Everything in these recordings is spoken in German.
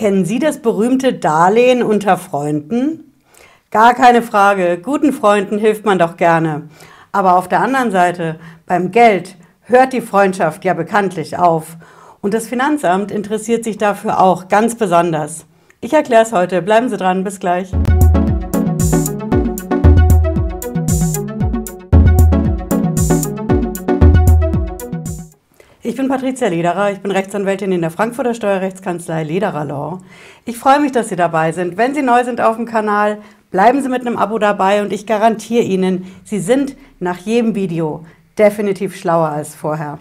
Kennen Sie das berühmte Darlehen unter Freunden? Gar keine Frage, guten Freunden hilft man doch gerne. Aber auf der anderen Seite, beim Geld hört die Freundschaft ja bekanntlich auf. Und das Finanzamt interessiert sich dafür auch ganz besonders. Ich erkläre es heute. Bleiben Sie dran. Bis gleich. Ich bin Patricia Lederer, ich bin Rechtsanwältin in der Frankfurter Steuerrechtskanzlei Lederer Law. Ich freue mich, dass Sie dabei sind. Wenn Sie neu sind auf dem Kanal, bleiben Sie mit einem Abo dabei und ich garantiere Ihnen, Sie sind nach jedem Video definitiv schlauer als vorher.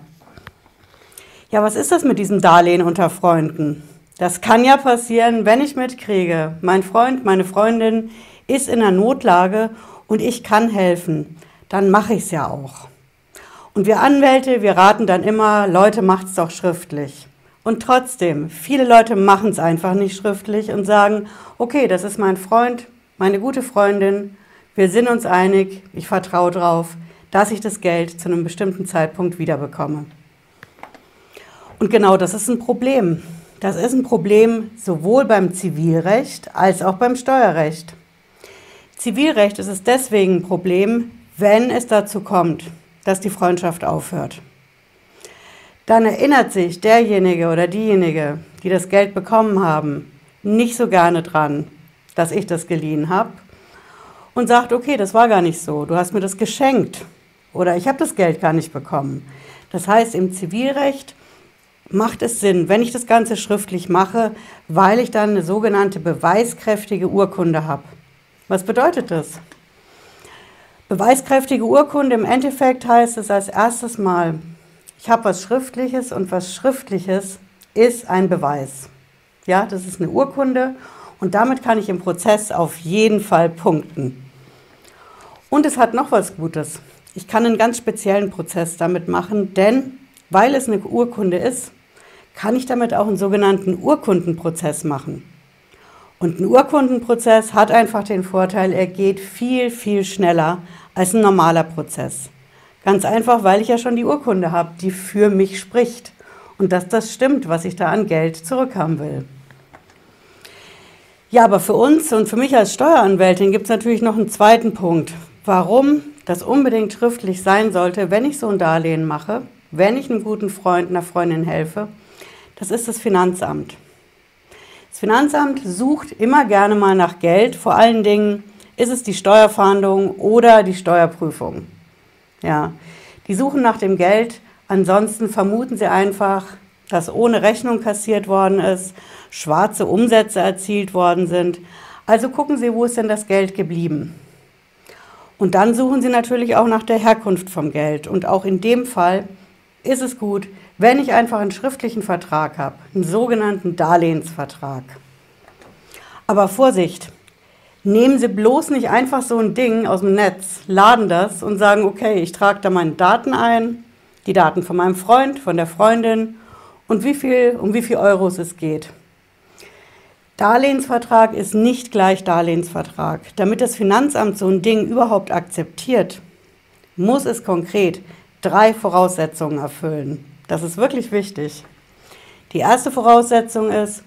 Ja, was ist das mit diesem Darlehen unter Freunden? Das kann ja passieren, wenn ich mitkriege, mein Freund, meine Freundin ist in einer Notlage und ich kann helfen. Dann mache ich es ja auch. Und wir Anwälte, wir raten dann immer, Leute, macht's doch schriftlich. Und trotzdem, viele Leute machen es einfach nicht schriftlich und sagen, okay, das ist mein Freund, meine gute Freundin, wir sind uns einig, ich vertraue darauf, dass ich das Geld zu einem bestimmten Zeitpunkt wiederbekomme. Und genau das ist ein Problem. Das ist ein Problem sowohl beim Zivilrecht als auch beim Steuerrecht. Zivilrecht ist es deswegen ein Problem, wenn es dazu kommt, dass die Freundschaft aufhört. Dann erinnert sich derjenige oder diejenige, die das Geld bekommen haben, nicht so gerne dran, dass ich das geliehen habe und sagt, okay, das war gar nicht so, du hast mir das geschenkt oder ich habe das Geld gar nicht bekommen. Das heißt, im Zivilrecht macht es Sinn, wenn ich das Ganze schriftlich mache, weil ich dann eine sogenannte beweiskräftige Urkunde habe. Was bedeutet das? Beweiskräftige Urkunde im Endeffekt heißt es als erstes Mal, ich habe was Schriftliches und was Schriftliches ist ein Beweis. Ja, das ist eine Urkunde und damit kann ich im Prozess auf jeden Fall punkten. Und es hat noch was Gutes. Ich kann einen ganz speziellen Prozess damit machen, denn weil es eine Urkunde ist, kann ich damit auch einen sogenannten Urkundenprozess machen. Und ein Urkundenprozess hat einfach den Vorteil, er geht viel, viel schneller als ein normaler Prozess. Ganz einfach, weil ich ja schon die Urkunde habe, die für mich spricht. Und dass das stimmt, was ich da an Geld zurückhaben will. Ja, aber für uns und für mich als Steueranwältin gibt es natürlich noch einen zweiten Punkt. Warum das unbedingt schriftlich sein sollte, wenn ich so ein Darlehen mache, wenn ich einem guten Freund, einer Freundin helfe, das ist das Finanzamt. Das Finanzamt sucht immer gerne mal nach Geld. Vor allen Dingen ist es die Steuerfahndung oder die Steuerprüfung. Ja, die suchen nach dem Geld. Ansonsten vermuten sie einfach, dass ohne Rechnung kassiert worden ist, schwarze Umsätze erzielt worden sind. Also gucken sie, wo ist denn das Geld geblieben? Und dann suchen sie natürlich auch nach der Herkunft vom Geld. Und auch in dem Fall ist es gut, wenn ich einfach einen schriftlichen Vertrag habe, einen sogenannten Darlehensvertrag. Aber Vorsicht, nehmen Sie bloß nicht einfach so ein Ding aus dem Netz, laden das und sagen, okay, ich trage da meine Daten ein, die Daten von meinem Freund, von der Freundin und wie viel, um wie viel Euros es geht. Darlehensvertrag ist nicht gleich Darlehensvertrag. Damit das Finanzamt so ein Ding überhaupt akzeptiert, muss es konkret drei Voraussetzungen erfüllen. Das ist wirklich wichtig. Die erste Voraussetzung ist,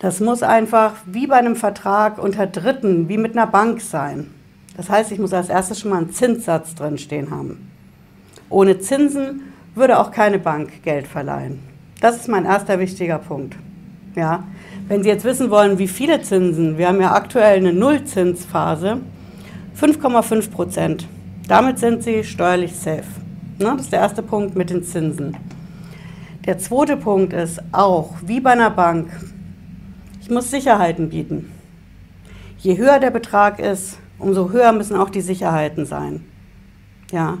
das muss einfach wie bei einem Vertrag unter Dritten, wie mit einer Bank sein. Das heißt, ich muss als erstes schon mal einen Zinssatz drin stehen haben. Ohne Zinsen würde auch keine Bank Geld verleihen. Das ist mein erster wichtiger Punkt. Ja. Wenn Sie jetzt wissen wollen, wie viele Zinsen, wir haben ja aktuell eine Nullzinsphase, 5,5 Prozent. Damit sind Sie steuerlich safe. Ne? Das ist der erste Punkt mit den Zinsen. Der zweite Punkt ist auch, wie bei einer Bank, ich muss Sicherheiten bieten. Je höher der Betrag ist, umso höher müssen auch die Sicherheiten sein. Ja,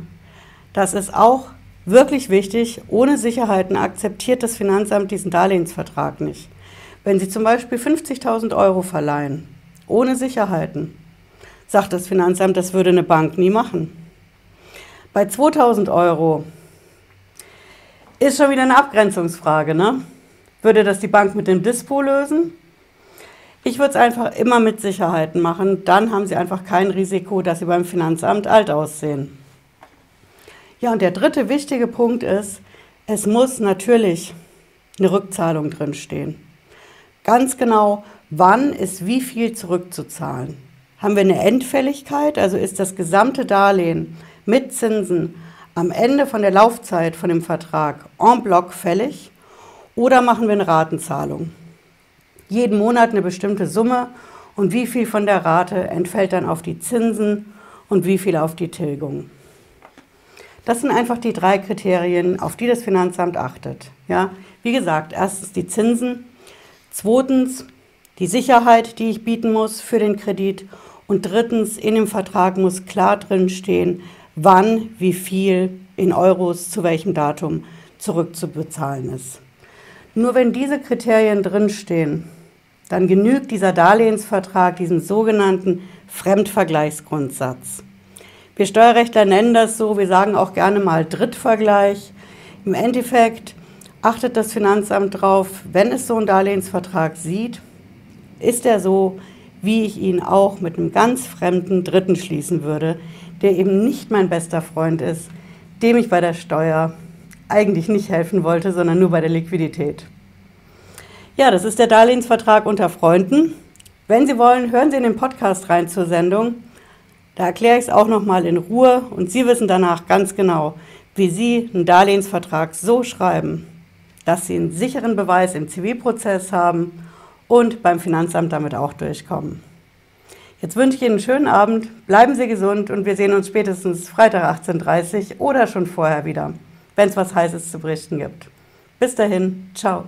das ist auch wirklich wichtig. Ohne Sicherheiten akzeptiert das Finanzamt diesen Darlehensvertrag nicht. Wenn Sie zum Beispiel 50.000 Euro verleihen, ohne Sicherheiten, sagt das Finanzamt, das würde eine Bank nie machen. Bei 2.000 Euro ist schon wieder eine Abgrenzungsfrage, ne? Würde das die Bank mit dem Dispo lösen? Ich würde es einfach immer mit Sicherheiten machen. Dann haben Sie einfach kein Risiko, dass Sie beim Finanzamt alt aussehen. Ja, und der dritte wichtige Punkt ist, es muss natürlich eine Rückzahlung drinstehen. ganz genau, wann ist wie viel zurückzuzahlen. Haben wir eine Endfälligkeit, also ist das gesamte Darlehen mit Zinsen am Ende von der Laufzeit von dem Vertrag en bloc fällig oder machen wir eine Ratenzahlung? Jeden Monat eine bestimmte Summe und wie viel von der Rate entfällt dann auf die Zinsen und wie viel auf die Tilgung. Das sind einfach die drei Kriterien, auf die das Finanzamt achtet. Ja, wie gesagt, erstens die Zinsen, zweitens die Sicherheit, die ich bieten muss für den Kredit und drittens in dem Vertrag muss klar drin stehen, wann, wie viel in Euros zu welchem Datum zurückzubezahlen ist. Nur wenn diese Kriterien drinstehen, dann genügt dieser Darlehensvertrag diesem sogenannten Fremdvergleichsgrundsatz. Wir Steuerrechtler nennen das so, wir sagen auch gerne mal Drittvergleich. Im Endeffekt achtet das Finanzamt darauf, wenn es so einen Darlehensvertrag sieht, ist er so, wie ich ihn auch mit einem ganz fremden Dritten schließen würde, der eben nicht mein bester Freund ist, dem ich bei der Steuer eigentlich nicht helfen wollte, sondern nur bei der Liquidität. Ja, das ist der Darlehensvertrag unter Freunden. Wenn Sie wollen, hören Sie in den Podcast rein zur Sendung. Da erkläre ich es auch nochmal in Ruhe und Sie wissen danach ganz genau, wie Sie einen Darlehensvertrag so schreiben, dass Sie einen sicheren Beweis im Zivilprozess haben und beim Finanzamt damit auch durchkommen. Jetzt wünsche ich Ihnen einen schönen Abend, bleiben Sie gesund und wir sehen uns spätestens Freitag 18.30 Uhr oder schon vorher wieder, wenn es was Heißes zu berichten gibt. Bis dahin, ciao.